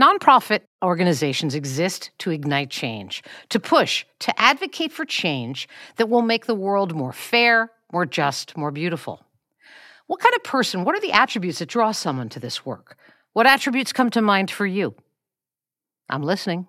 Nonprofit organizations exist to ignite change, to push, to advocate for change that will make the world more fair, more just, more beautiful. What kind of person, what are the attributes that draw someone to this work? What attributes come to mind for you? I'm listening.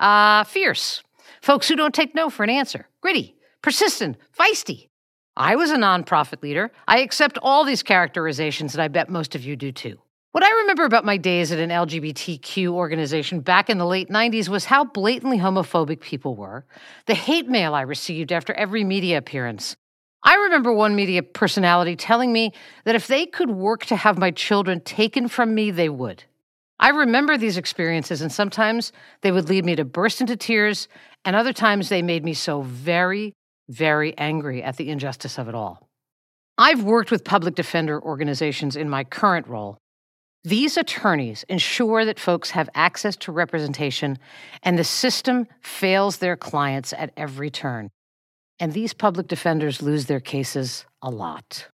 Uh, fierce. Folks who don't take no for an answer. Gritty, persistent, feisty. I was a nonprofit leader. I accept all these characterizations, and I bet most of you do too. What I remember about my days at an LGBTQ organization back in the late 90s was how blatantly homophobic people were, the hate mail I received after every media appearance. I remember one media personality telling me that if they could work to have my children taken from me, they would. I remember these experiences, and sometimes they would lead me to burst into tears, and other times they made me so very, very angry at the injustice of it all. I've worked with public defender organizations in my current role, these attorneys ensure that folks have access to representation and the system fails their clients at every turn. And these public defenders lose their cases a lot.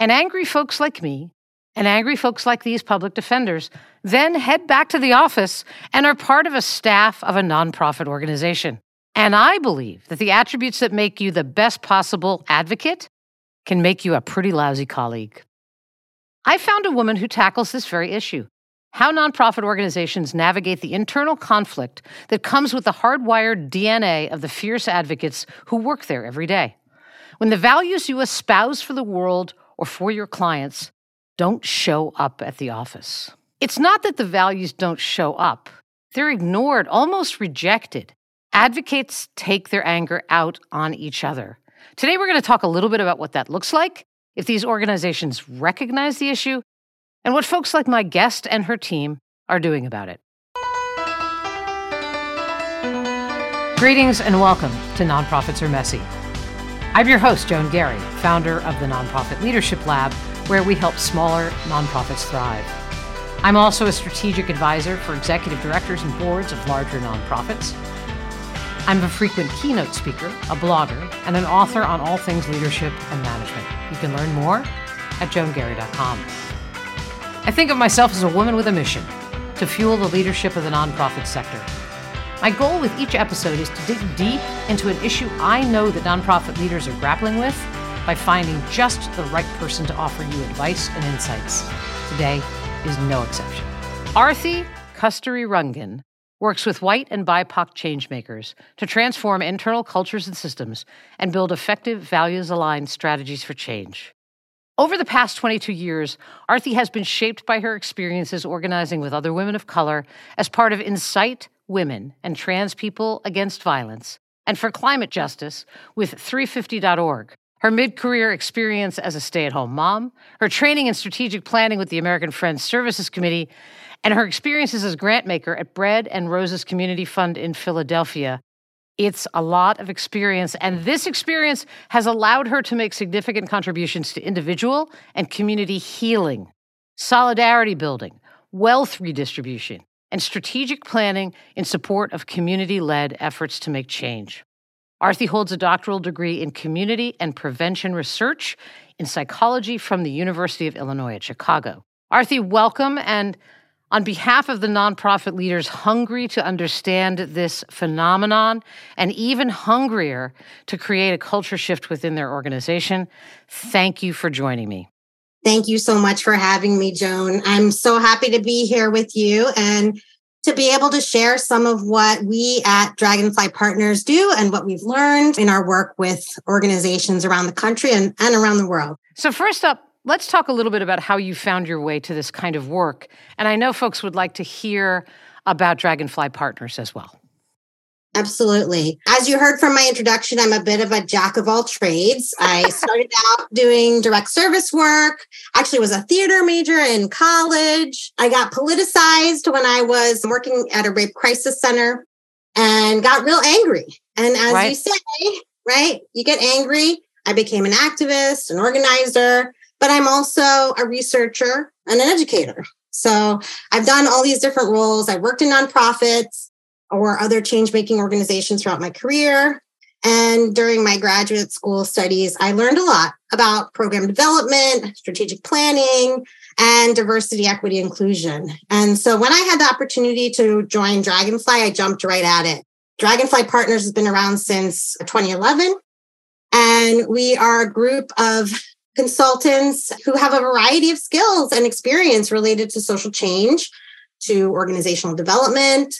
And angry folks like me, and angry folks like these public defenders, then head back to the office and are part of a staff of a nonprofit organization. And I believe that the attributes that make you the best possible advocate can make you a pretty lousy colleague. I found a woman who tackles this very issue how nonprofit organizations navigate the internal conflict that comes with the hardwired DNA of the fierce advocates who work there every day. When the values you espouse for the world or for your clients don't show up at the office. It's not that the values don't show up, they're ignored, almost rejected. Advocates take their anger out on each other. Today, we're going to talk a little bit about what that looks like if these organizations recognize the issue and what folks like my guest and her team are doing about it. Greetings and welcome to Nonprofits Are Messy. I'm your host, Joan Garry, founder of the Nonprofit Leadership Lab, where we help smaller nonprofits thrive. I'm also a strategic advisor for executive directors and boards of larger nonprofits. I'm a frequent keynote speaker, a blogger, and an author on all things leadership and management. You can learn more at joangarry.com. I think of myself as a woman with a mission to fuel the leadership of the nonprofit sector. My goal with each episode is to dig deep into an issue I know that nonprofit leaders are grappling with by finding just the right person to offer you advice and insights. Today is no exception. Aarati Kasturi works with white and BIPOC changemakers to transform internal cultures and systems and build effective, values aligned strategies for change. Over the past 22 years, Aarati has been shaped by her experiences organizing with other women of color as part of Incite Women and Trans People Against Violence and for climate justice with 350.org. Her mid career experience as a stay at home mom, her training in strategic planning with the American Friends Services Committee, and her experiences as grant maker at Bread and Roses Community Fund in Philadelphia. It's a lot of experience, and this experience has allowed her to make significant contributions to individual and community healing, solidarity building, wealth redistribution, and strategic planning in support of community led efforts to make change. Aarati holds a doctoral degree in community and prevention research in psychology from the University of Illinois at Chicago. Aarati, welcome and on behalf of the nonprofit leaders hungry to understand this phenomenon and even hungrier to create a culture shift within their organization, thank you for joining me. Thank you so much for having me, Joan. I'm so happy to be here with you and to be able to share some of what we at Dragonfly Partners do and what we've learned in our work with organizations around the country and, and around the world. So, first up, Let's talk a little bit about how you found your way to this kind of work. And I know folks would like to hear about Dragonfly Partners as well. Absolutely. As you heard from my introduction, I'm a bit of a jack of all trades. I started out doing direct service work, actually was a theater major in college. I got politicized when I was working at a rape crisis center and got real angry. And as right. you say, right, you get angry. I became an activist, an organizer, but I'm also a researcher and an educator. So I've done all these different roles. I've worked in nonprofits or other change making organizations throughout my career. And during my graduate school studies, I learned a lot about program development, strategic planning, and diversity, equity, inclusion. And so when I had the opportunity to join Dragonfly, I jumped right at it. Dragonfly Partners has been around since 2011. And we are a group of consultants who have a variety of skills and experience related to social change, to organizational development,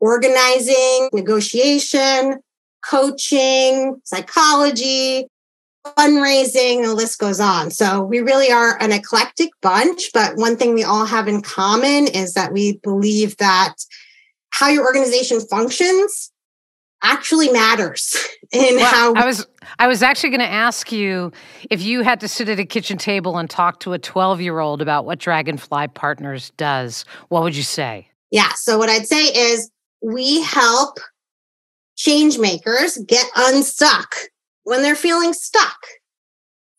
organizing, negotiation, coaching, psychology, fundraising, the list goes on. So we really are an eclectic bunch. But one thing we all have in common is that we believe that how your organization functions actually matters in well, how I was I was actually going to ask you if you had to sit at a kitchen table and talk to a 12-year-old about what Dragonfly Partners does, what would you say? Yeah, so what I'd say is we help change makers get unstuck when they're feeling stuck.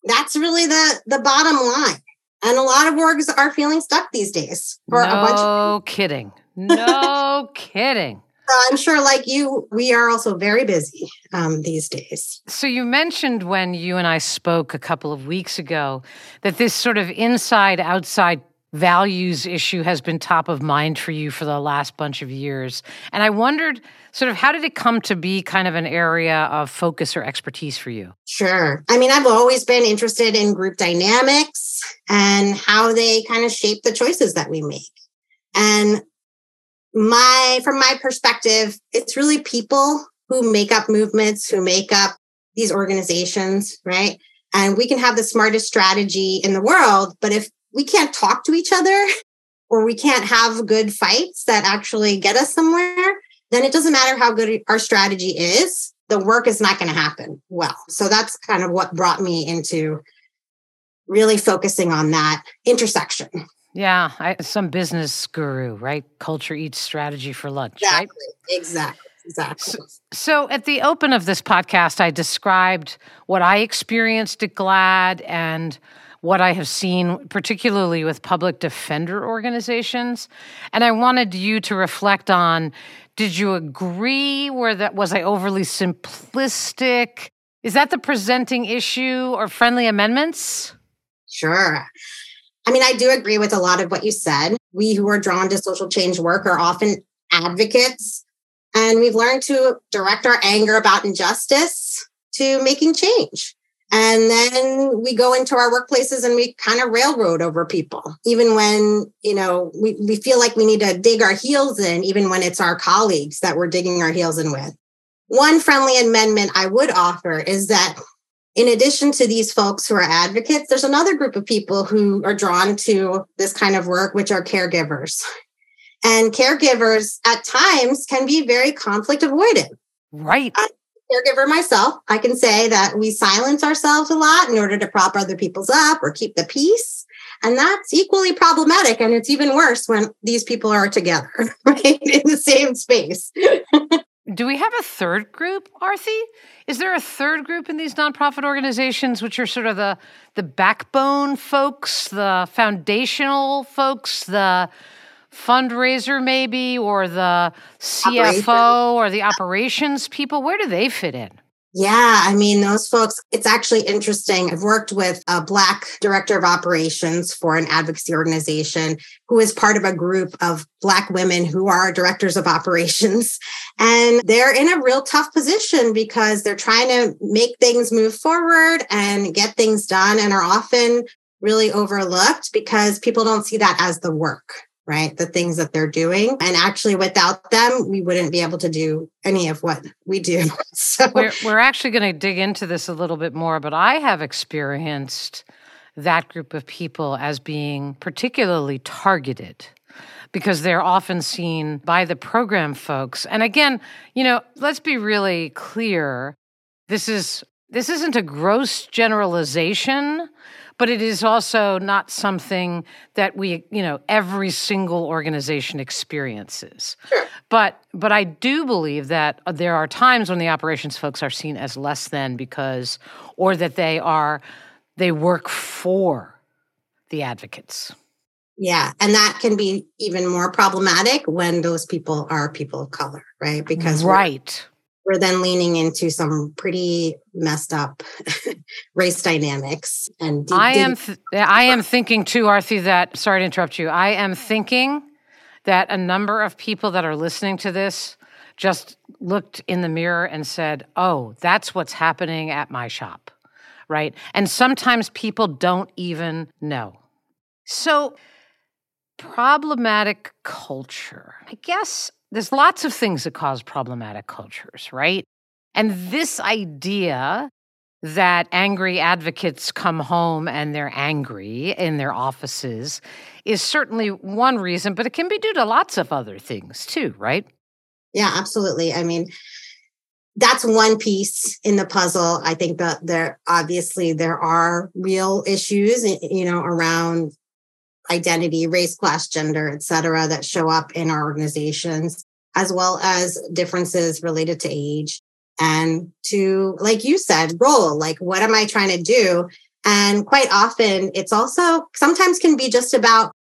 That's really the the bottom line. And a lot of orgs are feeling stuck these days for no a bunch of kidding. No kidding. I'm sure, like you, we are also very busy um, these days. So, you mentioned when you and I spoke a couple of weeks ago that this sort of inside outside values issue has been top of mind for you for the last bunch of years. And I wondered sort of how did it come to be kind of an area of focus or expertise for you? Sure. I mean, I've always been interested in group dynamics and how they kind of shape the choices that we make. And my from my perspective, it's really people who make up movements, who make up these organizations, right? And we can have the smartest strategy in the world, but if we can't talk to each other or we can't have good fights that actually get us somewhere, then it doesn't matter how good our strategy is. The work is not going to happen well. So that's kind of what brought me into really focusing on that intersection. Yeah, I, some business guru, right? Culture eats strategy for lunch, exactly, right? Exactly. Exactly. So, so, at the open of this podcast, I described what I experienced at GLAAD and what I have seen, particularly with public defender organizations. And I wanted you to reflect on did you agree? Where that was I overly simplistic? Is that the presenting issue or friendly amendments? Sure. I mean, I do agree with a lot of what you said. We who are drawn to social change work are often advocates, and we've learned to direct our anger about injustice to making change. And then we go into our workplaces and we kind of railroad over people, even when, you know, we, we feel like we need to dig our heels in, even when it's our colleagues that we're digging our heels in with. One friendly amendment I would offer is that in addition to these folks who are advocates, there's another group of people who are drawn to this kind of work, which are caregivers. And caregivers at times can be very conflict avoidant. Right I'm a caregiver myself, I can say that we silence ourselves a lot in order to prop other people's up or keep the peace. And that's equally problematic. And it's even worse when these people are together, right? In the same space. Do we have a third group, Aarati? Is there a third group in these nonprofit organizations, which are sort of the the backbone folks, the foundational folks, the fundraiser maybe or the CFO or the operations people? Where do they fit in? Yeah, I mean, those folks, it's actually interesting. I've worked with a Black director of operations for an advocacy organization who is part of a group of Black women who are directors of operations. And they're in a real tough position because they're trying to make things move forward and get things done and are often really overlooked because people don't see that as the work right? The things that they're doing. And actually, without them, we wouldn't be able to do any of what we do. So we're, we're actually going to dig into this a little bit more, but I have experienced that group of people as being particularly targeted because they're often seen by the program folks. And again, you know, let's be really clear. This is this isn't a gross generalization but it is also not something that we, you know, every single organization experiences. Sure. But but I do believe that uh, there are times when the operations folks are seen as less than because or that they are they work for the advocates. Yeah, and that can be even more problematic when those people are people of color, right? Because right. We're then leaning into some pretty messed up race dynamics and I am th- I am thinking too Aarati that sorry to interrupt you. I am thinking that a number of people that are listening to this just looked in the mirror and said, "Oh, that's what's happening at my shop." Right? And sometimes people don't even know. So problematic culture. I guess there's lots of things that cause problematic cultures, right? And this idea that angry advocates come home and they're angry in their offices is certainly one reason, but it can be due to lots of other things too, right? Yeah, absolutely. I mean, that's one piece in the puzzle. I think that there obviously there are real issues, you know, around identity, race, class, gender, et cetera, that show up in our organizations, as well as differences related to age and to, like you said, role. Like, what am I trying to do? And quite often, it's also sometimes can be just about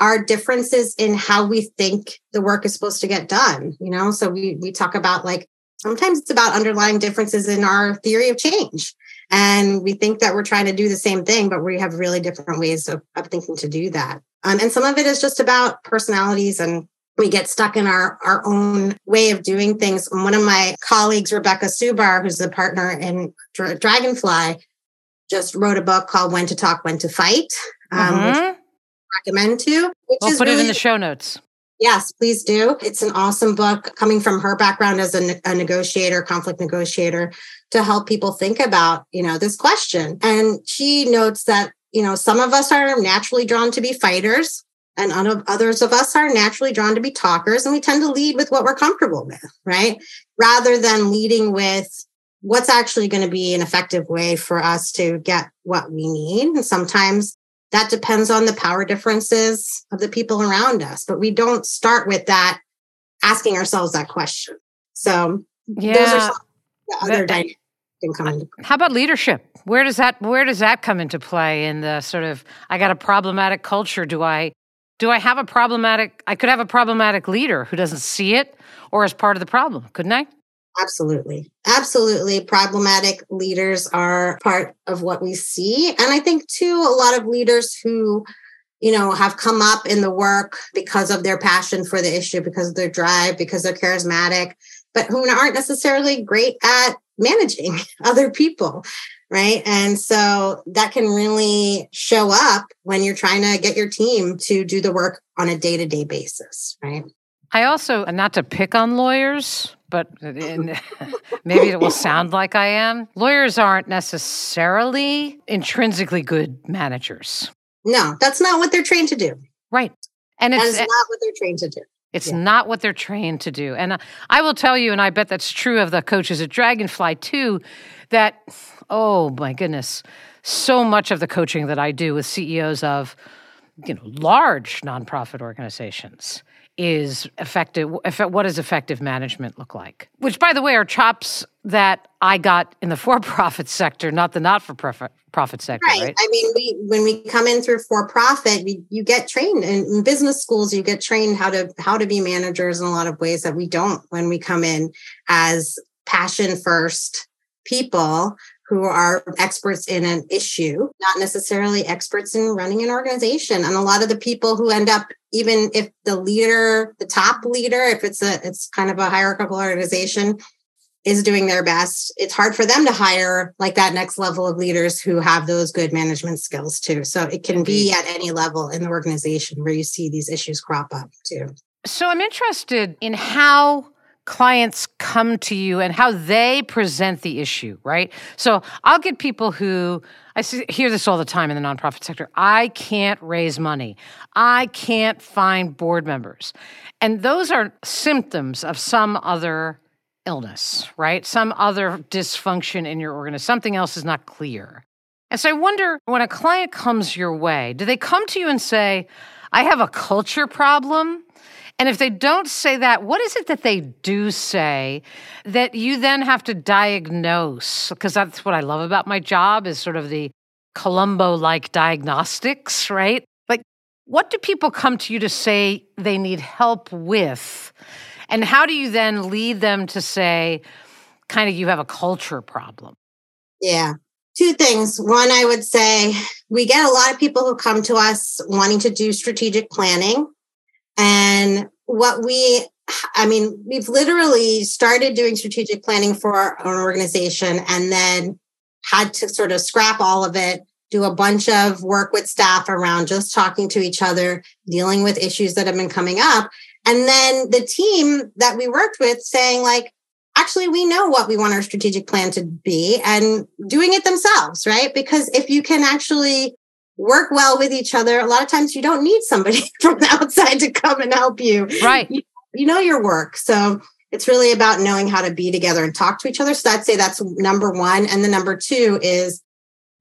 our differences in how we think the work is supposed to get done. You know, so we we talk about like sometimes it's about underlying differences in our theory of change and we think that we're trying to do the same thing, but we have really different ways of, of thinking to do that. Um, and some of it is just about personalities and we get stuck in our, our own way of doing things. And one of my colleagues, Rebecca Subar, who's the partner in Dra- Dragonfly, just wrote a book called When to Talk, When to Fight, um, mm-hmm. which I recommend to. we'll put really, it in the show notes. Yes, please do. It's an awesome book coming from her background as a, a, negotiator, conflict negotiator, to help people think about, you know, this question. And she notes that, you know, some of us are naturally drawn to be fighters and others of us are naturally drawn to be talkers and we tend to lead with what we're comfortable with, right? Rather than leading with what's actually going to be an effective way for us to get what we need. And sometimes that depends on the power differences of the people around us. But we don't start with that asking ourselves that question. So yeah. those are other dynamics can come into play. How about leadership? Where does that where does that come into play in the sort of I got a problematic culture? Do I do I have a problematic I could have a problematic leader who doesn't see it or is part of the problem, couldn't I? Absolutely. Absolutely. Problematic leaders are part of what we see. And I think, too, a lot of leaders who, you know, have come up in the work because of their passion for the issue, because of their drive, because they're charismatic, but who aren't necessarily great at managing other people. Right. And so that can really show up when you're trying to get your team to do the work on a day to day basis. Right. I also, and not to pick on lawyers, but maybe it will sound like I am. Lawyers aren't necessarily intrinsically good managers. No, that's not what they're trained to do. Right. And it's not what they're trained to do. It's yeah. not what they're trained to do. And uh, I will tell you, and I bet that's true of the coaches at Dragonfly too, that, oh my goodness, so much of the coaching that I do with CEOs of, you know, large nonprofit organizations is effective what does effective management look like which by the way are chops that i got in the for-profit sector not the not-for-profit sector right, right? i mean we when we come in through for-profit we, you get trained in, in business schools you get trained how to how to be managers in a lot of ways that we don't when we come in as passion first people who are experts in an issue, not necessarily experts in running an organization. And a lot of the people who end up, even if the leader, the top leader, if it's a it's kind of a hierarchical organization, is doing their best, it's hard for them to hire like that next level of leaders who have those good management skills too. So it can be at any level in the organization where you see these issues crop up too. So I'm interested in how clients come to you and how they present the issue, right? So I'll get people who I see, hear this all the time in the nonprofit sector. I can't raise money. I can't find board members. And those are symptoms of some other illness, right? Some other dysfunction in your organization. Something else is not clear. And so I wonder when a client comes your way, do they come to you and say, I have a culture problem? And if they don't say that, what is it that they do say that you then have to diagnose? Because that's what I love about my job is sort of the Columbo like diagnostics, right? Like, what do people come to you to say they need help with? And how do you then lead them to say, kind of you have a culture problem? Yeah. Two things. One, I would say we get a lot of people who come to us wanting to do strategic planning. And what we, I mean, we've literally started doing strategic planning for our own organization and then had to sort of scrap all of it, do a bunch of work with staff around just talking to each other, dealing with issues that have been coming up. And then the team that we worked with saying, like, actually, we know what we want our strategic plan to be and doing it themselves, right? Because if you can actually work well with each other, a lot of times you don't need somebody from the outside to come and help you. Right. You, you know your work. So it's really about knowing how to be together and talk to each other. So I'd say that's number one. And the number two is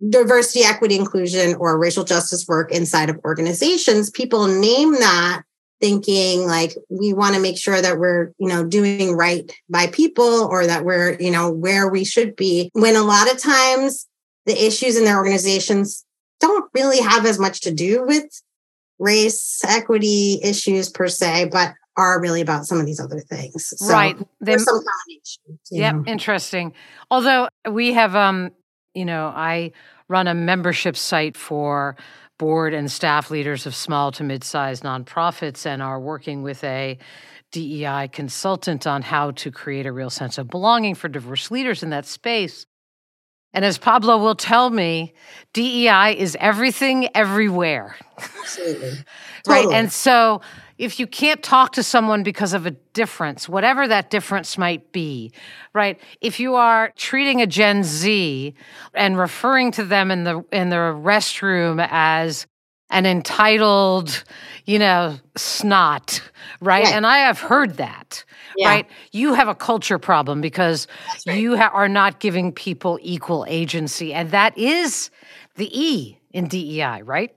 diversity, equity, inclusion, or racial justice work inside of organizations. People name that thinking like we want to make sure that we're you know doing right by people or that we're you know where we should be when a lot of times the issues in their organizations don't really have as much to do with race equity issues per se but are really about some of these other things. So right. There's some combination. Yep. Know. Interesting. Although we have, um, you know, I run a membership site for board and staff leaders of small to mid-sized nonprofits and are working with a DEI consultant on how to create a real sense of belonging for diverse leaders in that space. And as Pablo will tell me, DEI is everything everywhere. Absolutely. right. And so if you can't talk to someone because of a difference, whatever that difference might be, right? If you are treating a Gen Z and referring to them in the in the restroom as an entitled, you know, snot, right? And I have heard that, yeah. right? You have a culture problem because right. you ha- are not giving people equal agency. And that is the E in DEI, right?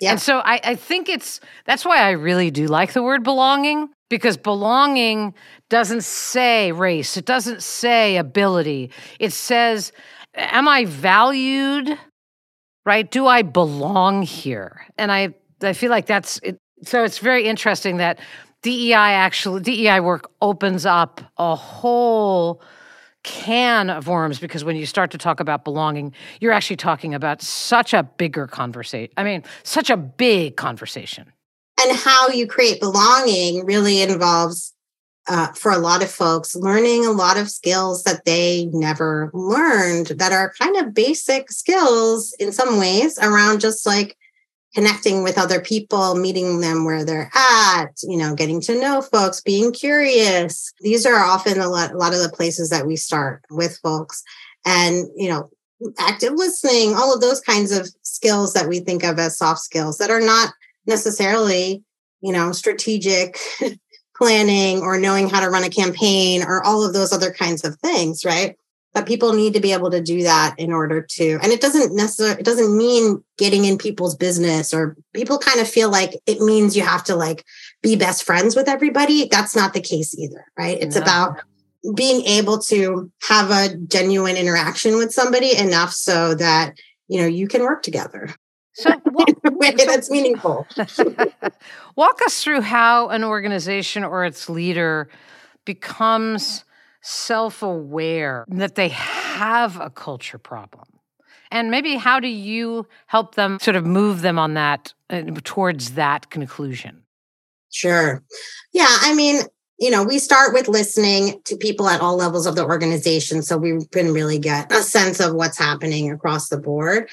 Yeah. And so I, I think it's that's why I really do like the word belonging because belonging doesn't say race, it doesn't say ability. It says, am I valued? Right? Do I belong here? And I I feel like that's it. So it's very interesting that DEI actually DEI work opens up a whole can of worms because when you start to talk about belonging, you're actually talking about such a bigger conversation. I mean, such a big conversation. And how you create belonging really involves, uh, for a lot of folks, learning a lot of skills that they never learned that are kind of basic skills in some ways around just like connecting with other people, meeting them where they're at, you know, getting to know folks, being curious. These are often a lot, a lot of the places that we start with folks. And, you know, active listening, all of those kinds of skills that we think of as soft skills that are not necessarily, you know, strategic planning or knowing how to run a campaign or all of those other kinds of things, right? But people need to be able to do that in order to and it doesn't necessarily it doesn't mean getting in people's business or people kind of feel like it means you have to like be best friends with everybody. That's not the case either right? It's no. about being able to have a genuine interaction with somebody enough so that you know you can work together. So walk, in so, that's meaningful. Walk us through how an organization or its leader becomes self aware that they have a culture problem? And maybe how do you help them sort of move them on that uh, towards that conclusion? Sure. Yeah. I mean, you know, we start with listening to people at all levels of the organization. So we can really get a sense of what's happening across the board.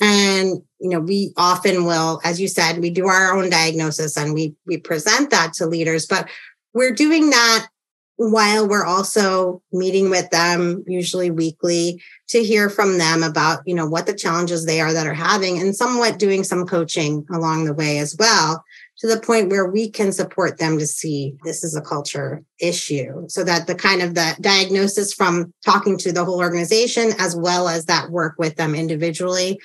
And, you know, we often will, as you said, we do our own diagnosis and we we present that to leaders, but we're doing that while we're also meeting with them usually weekly to hear from them about you know what the challenges they are that are having and somewhat doing some coaching along the way as well to the point where we can support them to see this is a culture issue. So that the kind of the diagnosis from talking to the whole organization as well as that work with them individually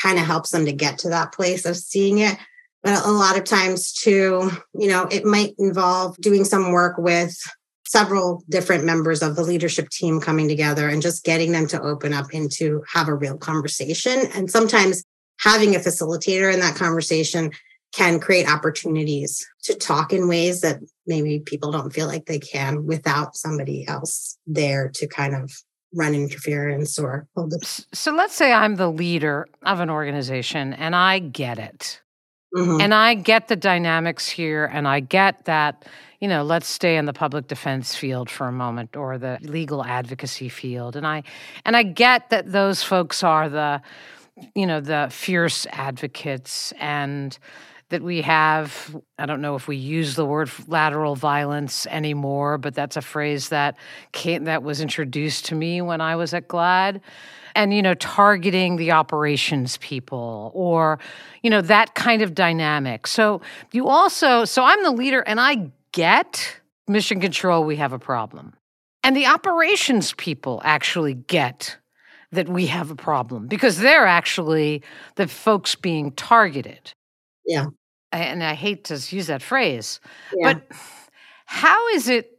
kind of helps them to get to that place of seeing it. But a lot of times too you know it might involve doing some work with several different members of the leadership team coming together and just getting them to open up and to have a real conversation. And sometimes having a facilitator in that conversation can create opportunities to talk in ways that maybe people don't feel like they can without somebody else there to kind of run interference or hold it. So let's say I'm the leader of an organization and I get it. Mm-hmm. And I get the dynamics here and I get that, you know, let's stay in the public defense field for a moment or the legal advocacy field. And I and I get that those folks are the you know, the fierce advocates and that we have i don't know if we use the word lateral violence anymore but that's a phrase that came, that was introduced to me when i was at GLAAD. And you know targeting the operations people or you know that kind of dynamic. So you also so i'm the leader and i get mission control we have a problem. And the operations people actually get that we have a problem because they're actually the folks being targeted. Yeah and I hate to use that phrase, yeah. but how is it?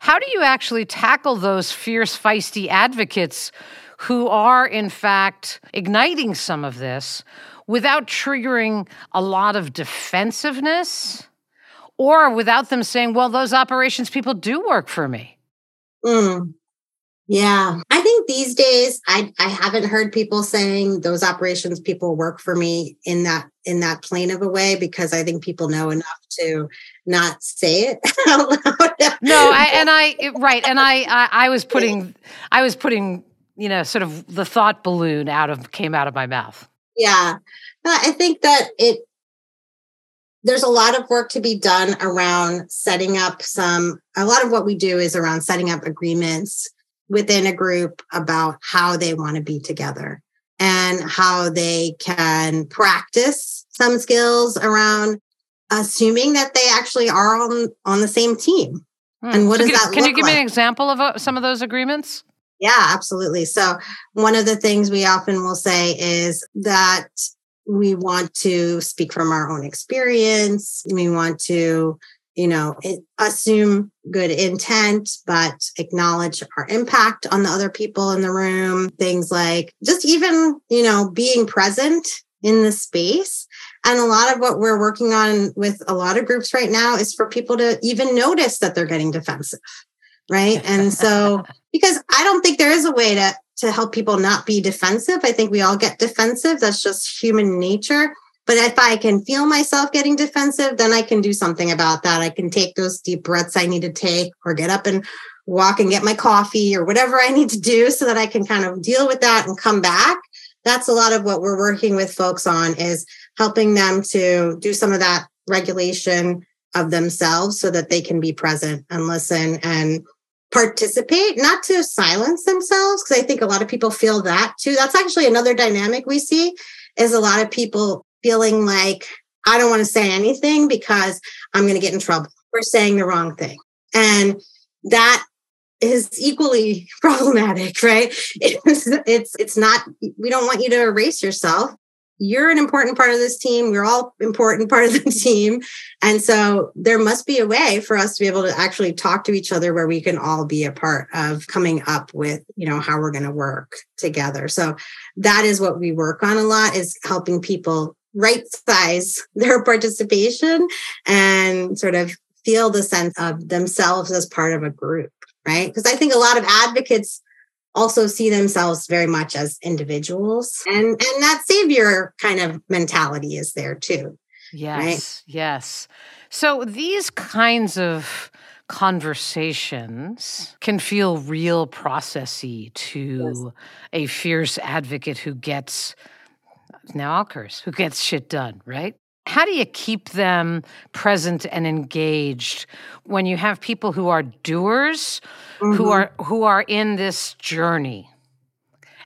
How do you actually tackle those fierce, feisty advocates who are, in fact, igniting some of this without triggering a lot of defensiveness or without them saying, well, those operations people do work for me? Mm. Yeah. I think these days I, I haven't heard people saying those operations people work for me in that in that plane of a way because I think people know enough to not say it out loud. No, I, and I right. And I, I I was putting I was putting, you know, sort of the thought balloon out of came out of my mouth. Yeah. I think that it there's a lot of work to be done around setting up some a lot of what we do is around setting up agreements within a group about how they want to be together and how they can practice some skills around assuming that they actually are on on the same team. Hmm. And what so does can, that Can you give like? me an example of uh, some of those agreements? Yeah, absolutely. So, one of the things we often will say is that we want to speak from our own experience. We want to you know, assume good intent, but acknowledge our impact on the other people in the room. Things like just even, you know, being present in the space. And a lot of what we're working on with a lot of groups right now is for people to even notice that they're getting defensive. Right. And so, because I don't think there is a way to, to help people not be defensive. I think we all get defensive. That's just human nature. But if I can feel myself getting defensive, then I can do something about that. I can take those deep breaths I need to take or get up and walk and get my coffee or whatever I need to do so that I can kind of deal with that and come back. That's a lot of what we're working with folks on is helping them to do some of that regulation of themselves so that they can be present and listen and participate, not to silence themselves. Cause I think a lot of people feel that too. That's actually another dynamic we see is a lot of people feeling like I don't want to say anything because I'm going to get in trouble for saying the wrong thing. And that is equally problematic, right? It's, it's, it's not, we don't want you to erase yourself. You're an important part of this team. We're all important part of the team. And so there must be a way for us to be able to actually talk to each other where we can all be a part of coming up with, you know, how we're going to work together. So that is what we work on a lot is helping people right size their participation and sort of feel the sense of themselves as part of a group, right? Because I think a lot of advocates also see themselves very much as individuals and and that savior kind of mentality is there too. Yes. Right? Yes. So these kinds of conversations can feel real processy to yes. a fierce advocate who gets now I'll curse, who gets shit done, right? How do you keep them present and engaged when you have people who are doers, mm-hmm. who are who are in this journey?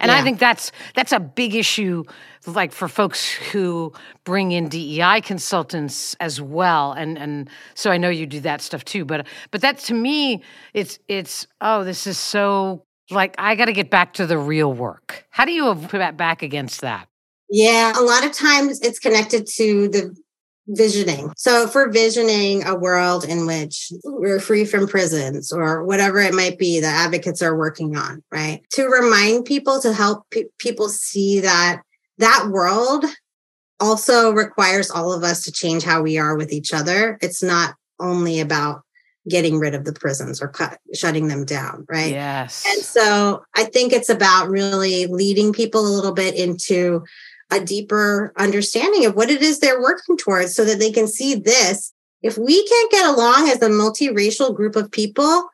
And yeah. I think that's that's a big issue like for folks who bring in DEI consultants as well and and so I know you do that stuff too but but that to me it's it's oh this is so like I got to get back to the real work. How do you put that back against that? Yeah, a lot of times it's connected to the visioning. So if we're visioning a world in which we're free from prisons or whatever it might be that advocates are working on, right? To remind people to help pe- people see that that world also requires all of us to change how we are with each other. It's not only about getting rid of the prisons or cut, shutting them down, right? Yes. And so I think it's about really leading people a little bit into a deeper understanding of what it is they're working towards so that they can see this. If we can't get along as a multiracial group of people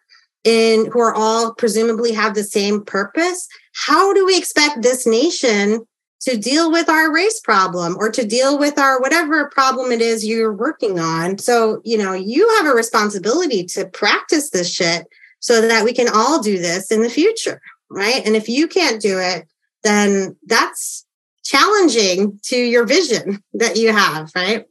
in who are all presumably have the same purpose, how do we expect this nation to deal with our race problem or to deal with our whatever problem it is you're working on. So, you know, you have a responsibility to practice this shit so that we can all do this in the future, right? And if you can't do it, then that's challenging to your vision that you have, right?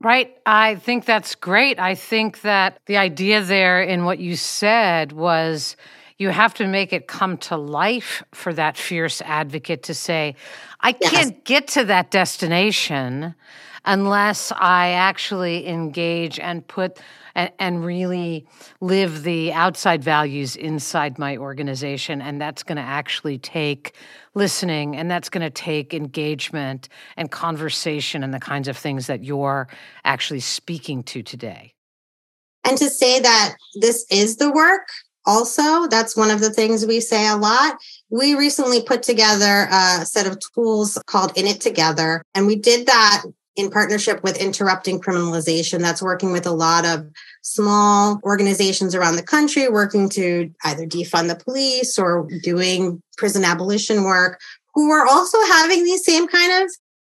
Right. I think that's great. I think that the idea there in what you said was you have to make it come to life for that fierce advocate to say, I yes. can't get to that destination unless I actually engage and put and, and really live the outside values inside my organization. And that's going to actually take listening and that's going to take engagement and conversation and the kinds of things that you're actually speaking to today. And to say that this is the work also. That's one of the things we say a lot. We recently put together a set of tools called In It Together, and we did that in partnership with Interrupting Criminalization. That's working with a lot of small organizations around the country working to either defund the police or doing prison abolition work who are also having these same kind of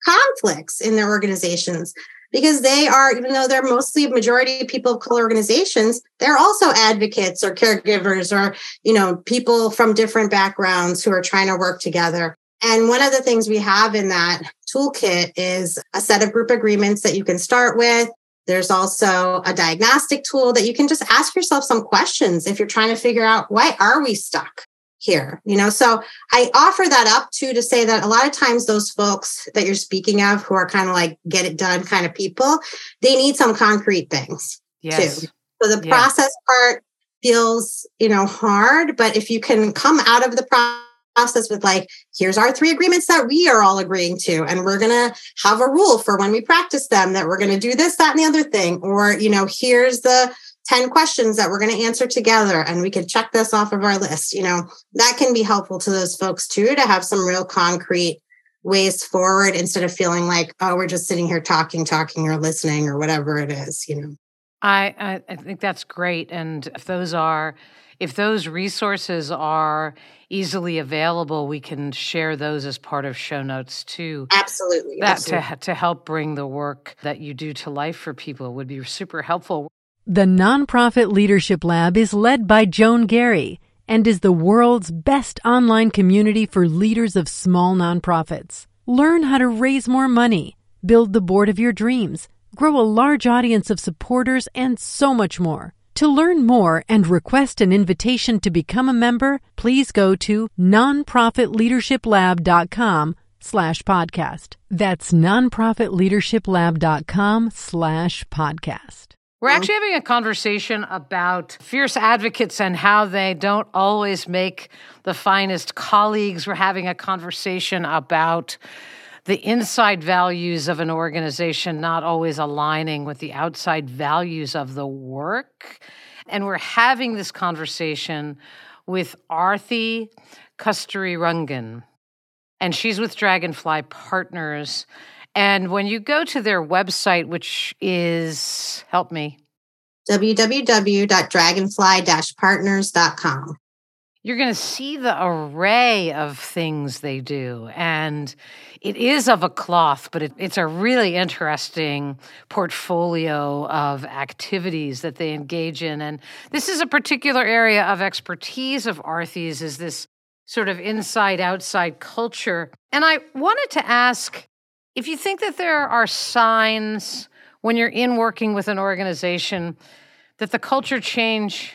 conflicts in their organizations because they are, even though they're mostly majority people of color organizations, they're also advocates or caregivers or, you know, people from different backgrounds who are trying to work together. And one of the things we have in that toolkit is a set of group agreements that you can start with. There's also a diagnostic tool that you can just ask yourself some questions if you're trying to figure out why are we stuck? here you know so i offer that up too to say that a lot of times those folks that you're speaking of who are kind of like get it done kind of people they need some concrete things yes. too so the process part feels you know hard but if you can come out of the process with like here's our three agreements that we are all agreeing to and we're going to have a rule for when we practice them that we're going to do this that and the other thing or you know here's the 10 questions that we're going to answer together and we can check this off of our list you know. That can be helpful to those folks too to have some real concrete ways forward instead of feeling like oh we're just sitting here talking talking or listening or whatever it is you know. I i think that's great and if those are if those resources are easily available we can share those as part of show notes too absolutely that absolutely. to to help bring the work that you do to life for people would be super helpful the Nonprofit Leadership Lab is led by Joan Garry and is the world's best online community for leaders of small nonprofits. Learn how to raise more money, build the board of your dreams, grow a large audience of supporters, and so much more. To learn more and request an invitation to become a member, please go to nonprofitleadershiplab.com slash podcast. That's nonprofitleadershiplab.com slash podcast. We're actually having a conversation about fierce advocates and how they don't always make the finest colleagues. We're having a conversation about the inside values of an organization not always aligning with the outside values of the work. And we're having this conversation with Aarati Kasturi And she's with Dragonfly Partners. And when you go to their website, which is, help me, www.dragonfly-partners.com. You're going to see the array of things they do. And it is of a cloth, but it, it's a really interesting portfolio of activities that they engage in. And this is a particular area of expertise of Aarati's is this sort of inside outside culture. And I wanted to ask if you think that there are signs when you're in working with an organization that the culture change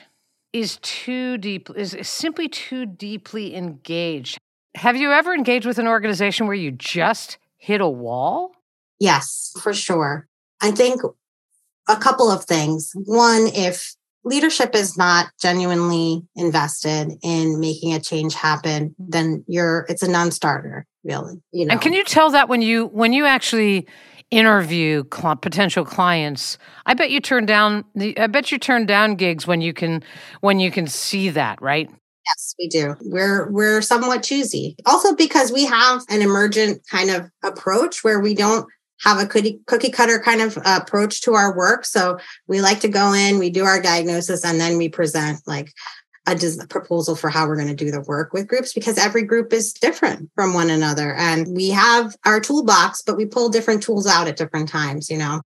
is too deep, is simply too deeply engaged. Have you ever engaged with an organization where you just hit a wall? Yes, for sure. I think a couple of things. One, if leadership is not genuinely invested in making a change happen, then you're it's a non-starter, really. You know. And can you tell that when you when you actually interview cl- potential clients, I bet you turn down the I bet you turn down gigs when you can when you can see that, right? Yes, we do. We're we're somewhat choosy. Also because we have an emergent kind of approach where we don't have a cookie, cookie cutter kind of uh, approach to our work. So we like to go in, we do our diagnosis, and then we present like a proposal for how we're going to do the work with groups because every group is different from one another. And we have our toolbox, but we pull different tools out at different times, you know.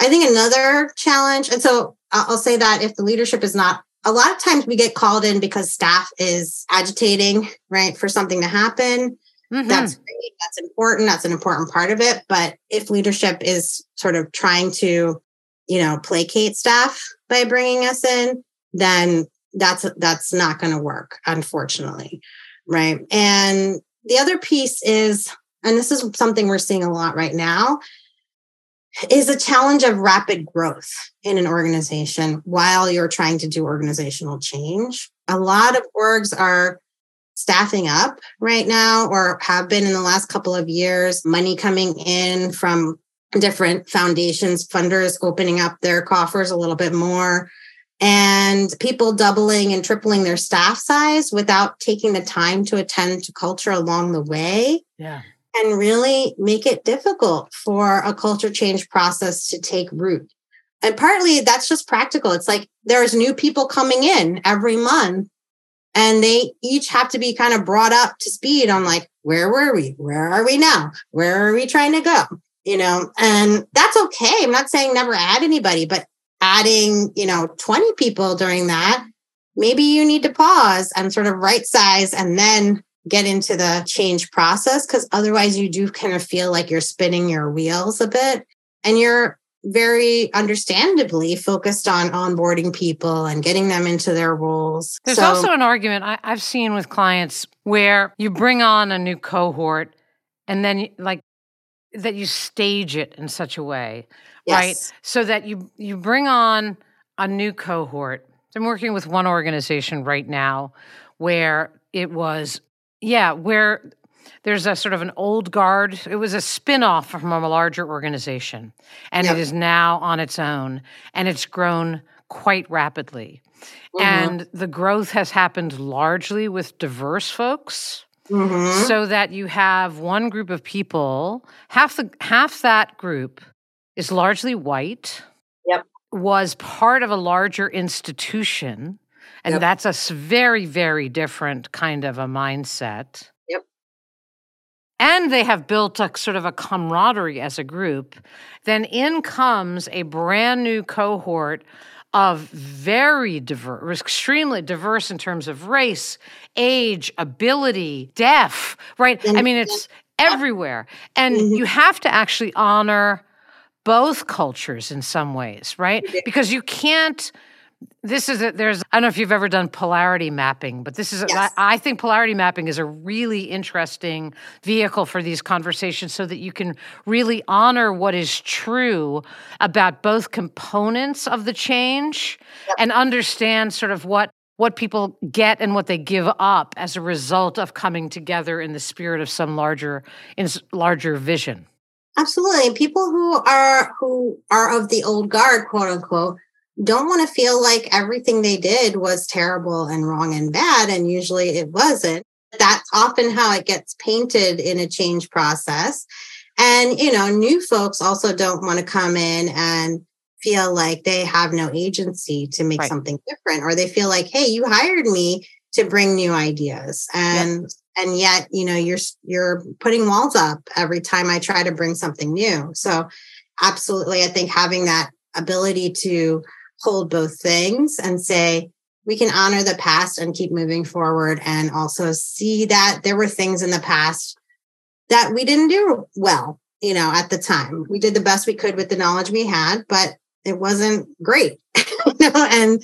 I think another challenge, and so I'll say that if the leadership is not a lot of times we get called in because staff is agitating, right, for something to happen. Mm-hmm. That's great. That's important. That's an important part of it. But if leadership is sort of trying to, you know, placate staff by bringing us in, then that's that's not going to work, unfortunately, right? And the other piece is, and this is something we're seeing a lot right now, is a challenge of rapid growth in an organization while you're trying to do organizational change. A lot of orgs are staffing up right now or have been in the last couple of years, money coming in from different foundations, funders opening up their coffers a little bit more, and people doubling and tripling their staff size without taking the time to attend to culture along the way. Yeah. And really make it difficult for a culture change process to take root. And partly that's just practical. It's like there's new people coming in every month and they each have to be kind of brought up to speed on like where were we where are we now where are we trying to go you know and that's okay i'm not saying never add anybody but adding you know 20 people during that maybe you need to pause and sort of right size and then get into the change process because otherwise you do kind of feel like you're spinning your wheels a bit and you're very understandably focused on onboarding people and getting them into their roles. There's so, also an argument I, have seen with clients where you bring on a new cohort and then like that you stage it in such a way, yes. right? So that you you bring on a new cohort. I'm working with one organization right now where it was yeah, where there's a sort of an old guard. It was a spin-off from a larger organization, and yep. it is now on its own, and it's grown quite rapidly. Mm-hmm. And the growth has happened largely with diverse folks. Mm-hmm. So that you have one group of people, half the half that group is largely white. Yep. Was part of a larger institution. And yep. that's a very, very different kind of a mindset Yep. and they have built a sort of a camaraderie as a group, then in comes a brand new cohort of very diverse, extremely diverse in terms of race, age, ability, deaf, right? I mean, it's everywhere. And mm-hmm. you have to actually honor both cultures in some ways, right? Because you can't this is a, there's I don't know if you've ever done polarity mapping, but this is a, yes. I, I think polarity mapping is a really interesting vehicle for these conversations so that you can really honor what is true about both components of the change yep. and understand sort of what what people get and what they give up as a result of coming together in the spirit of some larger in larger vision. Absolutely. People who are who are of the old guard, quote unquote, don't want to feel like everything they did was terrible and wrong and bad. And usually it wasn't. That's often how it gets painted in a change process. And, you know, new folks also don't want to come in and feel like they have no agency to make right. something different, or they feel like, hey, you hired me to bring new ideas. And yep. and yet, you know, you're you're putting walls up every time I try to bring something new. So absolutely, I think having that ability to hold both things and say, we can honor the past and keep moving forward and also see that there were things in the past that we didn't do well, you know, at the time. We did the best we could with the knowledge we had, but it wasn't great. you know, and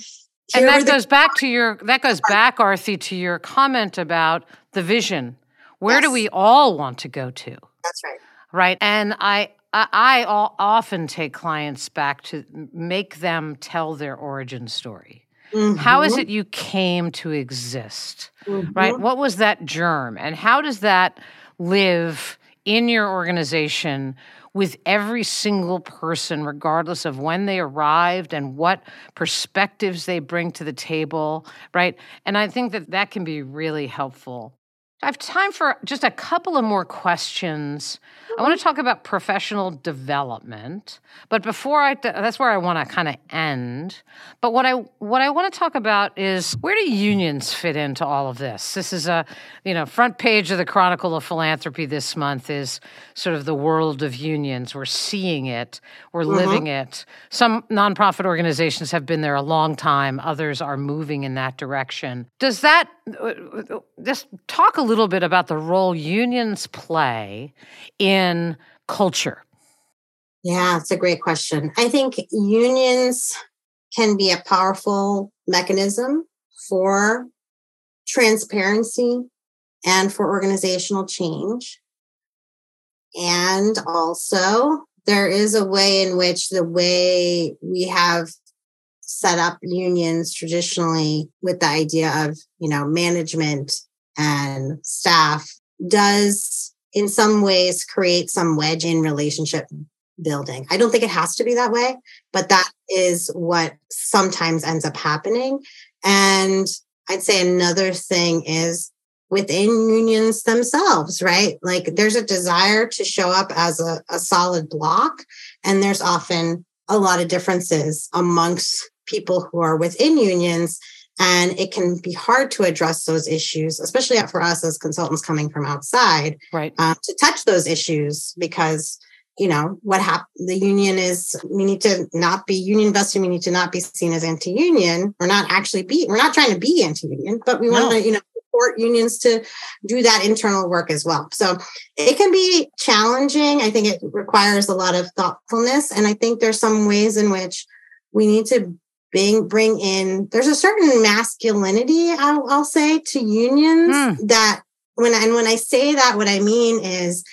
and that goes back to your that goes back, Aarati, to your comment about the vision. Where yes. do we all want to go to? That's right. Right. And I I, often take clients back to make them tell their origin story. Mm-hmm. How is Mhm. it you came to exist? Mhm. Right? What was that germ? And how does that live in your organization with every single person, regardless of when they arrived and what perspectives they bring to the table? Right? And I think that that can be really helpful. I have time for just a couple of more questions. I want to mm-hmm. talk about professional development, but before I that's where I want to kind of end. But what I what I want to talk about is where do unions fit into all of this? This is a, you know, front page of the Chronicle of Philanthropy this month is sort of the world of unions. We're seeing it, we're mm-hmm. living it. Some nonprofit organizations have been there a long time, others are moving in that direction. Does that uh, uh just talk a little bit about the role unions play in culture? Yeah, it's a great question. I think unions can be a powerful mechanism for transparency and for organizational change. And also, there is a way in which the way we have set up unions traditionally with the idea of, you know, management and staff does in some ways create some wedge in relationship building. I don't think it has to be that way, but that is what sometimes ends up happening. And I'd say another thing is within unions themselves, right? Like there's a desire to show up as a, a solid block, and there's often a lot of differences amongst people who are within unions. And it can be hard to address those issues, especially for us as consultants coming from outside, Right. um, to touch those issues because you know what happened the union is we need to not be union vested we need to not be seen as anti-union we're not actually be we're not trying to be anti-union but we want No. to you know support unions to do that internal work as well so it can be challenging i think it requires a lot of thoughtfulness and i think there's some ways in which we need to bring bring in there's a certain masculinity i'll, I'll say to unions Hmm. that when and when i say that what i mean is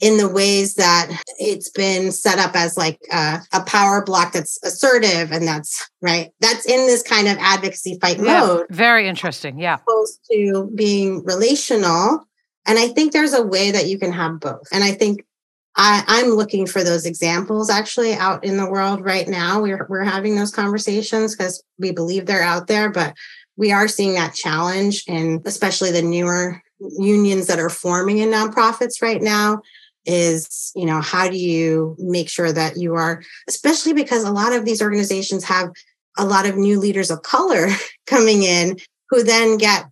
in the ways that it's been set up as like a, a power block that's assertive and that's right that's in this kind of advocacy fight Yeah. mode Very interesting. Yeah. opposed to being relational and i think there's a way that you can have both and i think I, i'm looking for those examples actually out in the world right now we're, we're having those conversations because we believe they're out there but we are seeing that challenge and especially the newer unions that are forming in nonprofits right now is you know how do you make sure that you are especially because a lot of these organizations have a lot of new leaders of color coming in who then get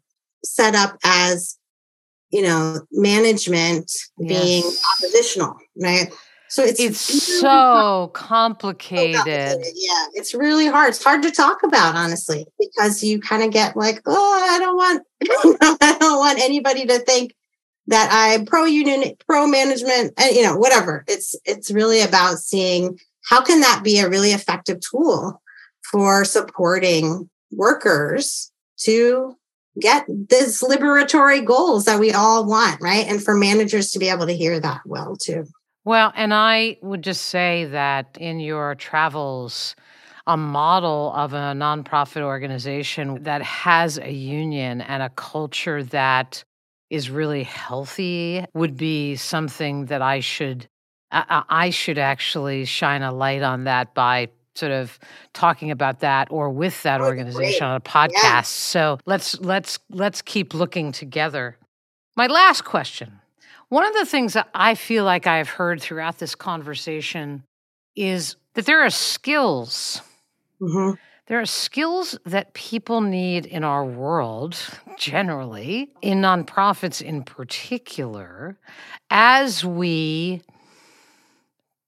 set up as you know management being Yes. oppositional right so it's It's really so complicated. complicated. Yeah, it's really hard. It's hard to talk about, honestly, because you kind of get like, oh, I don't want, I don't want anybody to think that I'm pro union, pro management, and you know, whatever. It's it's really about seeing how can that be a really effective tool for supporting workers to get these liberatory goals that we all want, right? And for managers to be able to hear that well too. Well, and I would just say that in your travels, a model of a nonprofit organization that has a union and a culture that is really healthy would be something that I should I, should actually shine a light on that by sort of talking about that or with that organization on a podcast. So let's let's let's keep looking together. My last question. One of the things that I feel like I've heard throughout this conversation is that there are skills. Mhm. There are skills that people need in our world generally, in nonprofits in particular, as we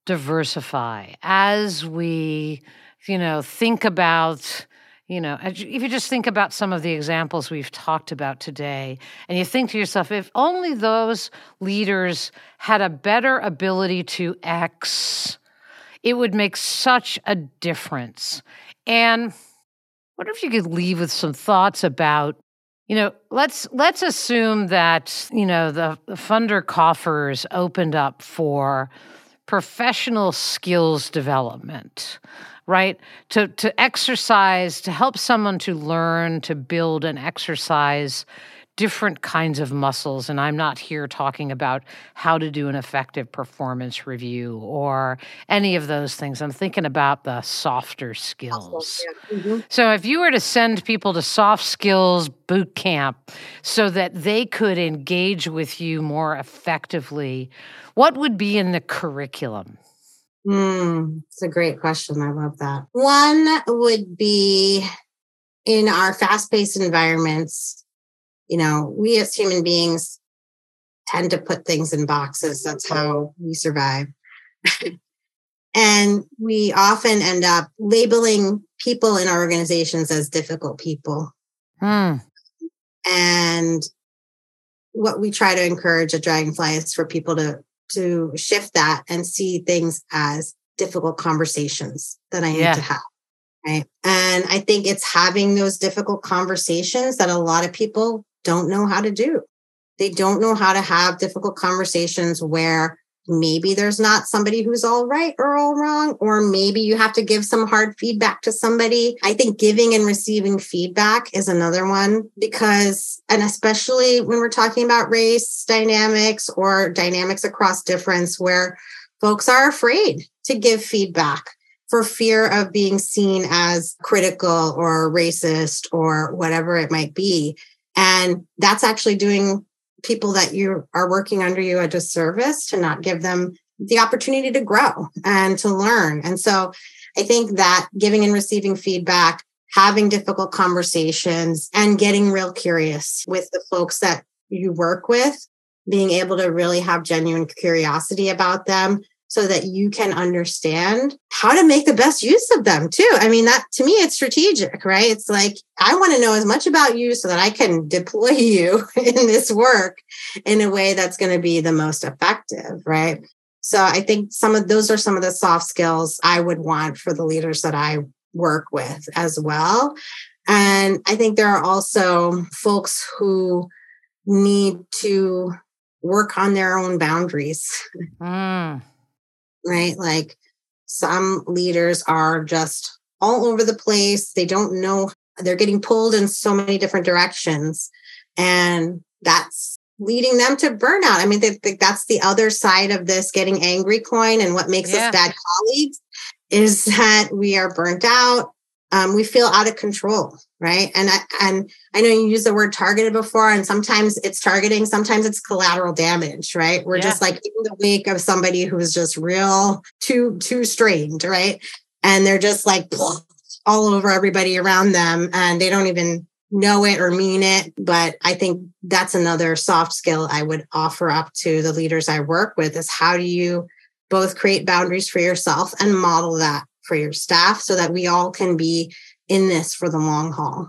diversify, as we, you know, think about you know, if you just think about some of the examples we've talked about today, and you think to yourself, if only those leaders had a better ability to X, it would make such a difference. And what if you could leave with some thoughts about, you know, let's let's assume that you know the, the funder coffers opened up for professional skills development right to to exercise to help someone to learn to build and exercise different kinds of muscles. And I'm not here talking about how to do an effective performance review or any of those things. I'm thinking about the softer skills. Mm-hmm. So if you were to send people to soft skills boot camp so that they could engage with you more effectively, what would be in the curriculum? Mm, it's a great question. I love that. One would be in our fast paced environments, you know, we as human beings tend to put things in boxes. That's how we survive. and we often end up labeling people in our organizations as difficult people. Hmm. And what we try to encourage at Dragonfly is for people to to shift that and see things as difficult conversations that I need yeah. to have. Right. And I think it's having those difficult conversations that a lot of people don't know how to do. They don't know how to have difficult conversations where maybe there's not somebody who's all right or all wrong, or maybe you have to give some hard feedback to somebody. I think giving and receiving feedback is another one because, and especially when we're talking about race dynamics or dynamics across difference, where folks are afraid to give feedback for fear of being seen as critical or racist or whatever it might be. And that's actually doing people that you are working under you a disservice to not give them the opportunity to grow and to learn. And so I think that giving and receiving feedback, having difficult conversations, and getting real curious with the folks that you work with, being able to really have genuine curiosity about them so that you can understand how to make the best use of them too. I mean, that to me, it's strategic, right? It's like, I want to know as much about you so that I can deploy you in this work in a way that's going to be the most effective, right? So I think some of those are some of the soft skills I would want for the leaders that I work with as well. And I think there are also folks who need to work on their own boundaries. Mm right? Like some leaders are just all over the place. They don't know, they're getting pulled in so many different directions. And that's leading them to burnout. I mean, they, they, that's the other side of this getting angry coin. And what makes yeah. us bad colleagues is that we are burnt out um, we feel out of control right? And I, and i know you used the word targeted before and sometimes it's targeting sometimes it's collateral damage right? We're yeah. just like in the wake of somebody who's just real too too strained right? And they're just like all over everybody around them and they don't even know it or mean it but i think that's another soft skill i would offer up to the leaders i work with is how do you both create boundaries for yourself and model that for your staff so that we all can be in this for the long haul.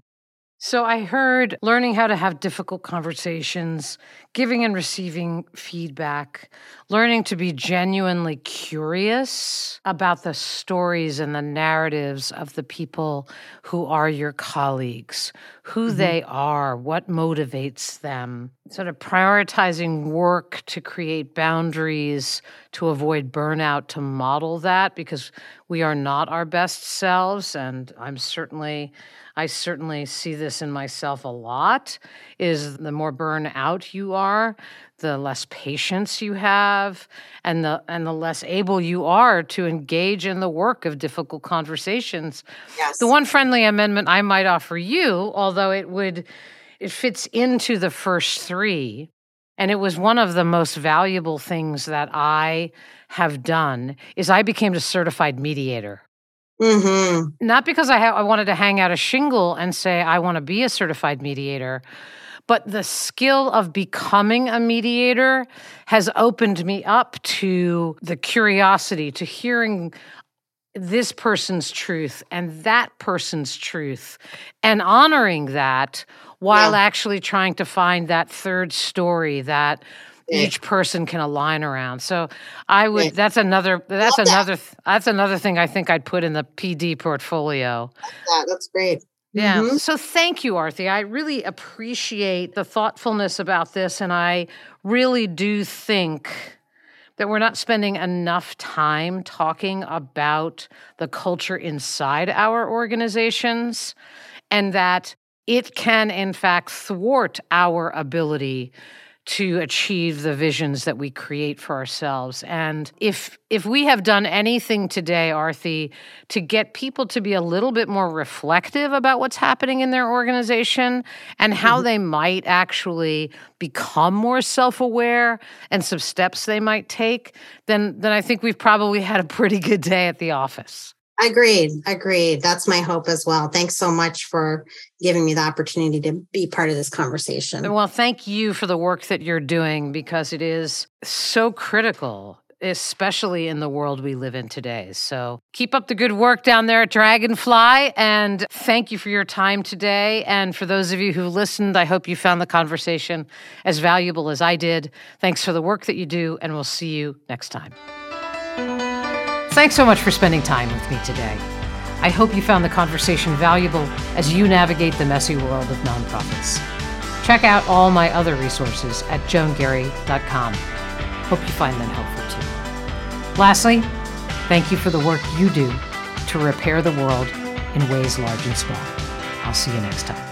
So I heard learning how to have difficult conversations, giving and receiving feedback, learning to be genuinely curious about the stories and the narratives of the people who are your colleagues, who mm-hmm. they are, what motivates them, sort of prioritizing work to create boundaries, to avoid burnout, to model that because we are not our best selves. And I'm certainly I certainly see this in myself a lot is the more burnout you are, the less patience you have and the and the less able you are to engage in the work of difficult conversations. Yes. The one friendly amendment I might offer you, although it would it fits into the first 3 and it was one of the most valuable things that I have done is I became a certified mediator. Mm-hmm. Not because I, ha- I wanted to hang out a shingle and say, I want to be a certified mediator, but the skill of becoming a mediator has opened me up to the curiosity, to hearing this person's truth and that person's truth and honoring that while yeah. actually trying to find that third story that each person can align around. So I would that's another that's Love another that. that's another thing I think I'd put in the PD portfolio. That. That's great. Yeah. Mm-hmm. So thank you, Aarati. I really appreciate the thoughtfulness about this and I really do think that we're not spending enough time talking about the culture inside our organizations and that it can, in fact, thwart our ability to achieve the visions that we create for ourselves. And if if we have done anything today, Aarati, to get people to be a little bit more reflective about what's happening in their organization and how mm-hmm. they might actually become more self-aware and some steps they might take, then then I think we've probably had a pretty good day at the office. Agreed. Agreed. That's my hope as well. Thanks so much for giving me the opportunity to be part of this conversation. Well, thank you for the work that you're doing because it is so critical, especially in the world we live in today. So keep up the good work down there at Dragonfly. And thank you for your time today. And for those of you who listened, I hope you found the conversation as valuable as I did. Thanks for the work that you do, and we'll see you next time. Thanks so much for spending time with me today. I hope you found the conversation valuable as you navigate the messy world of nonprofits. Check out all my other resources at joangarry.com. Hope you find them helpful too. Lastly, thank you for the work you do to repair the world in ways large and small. I'll see you next time.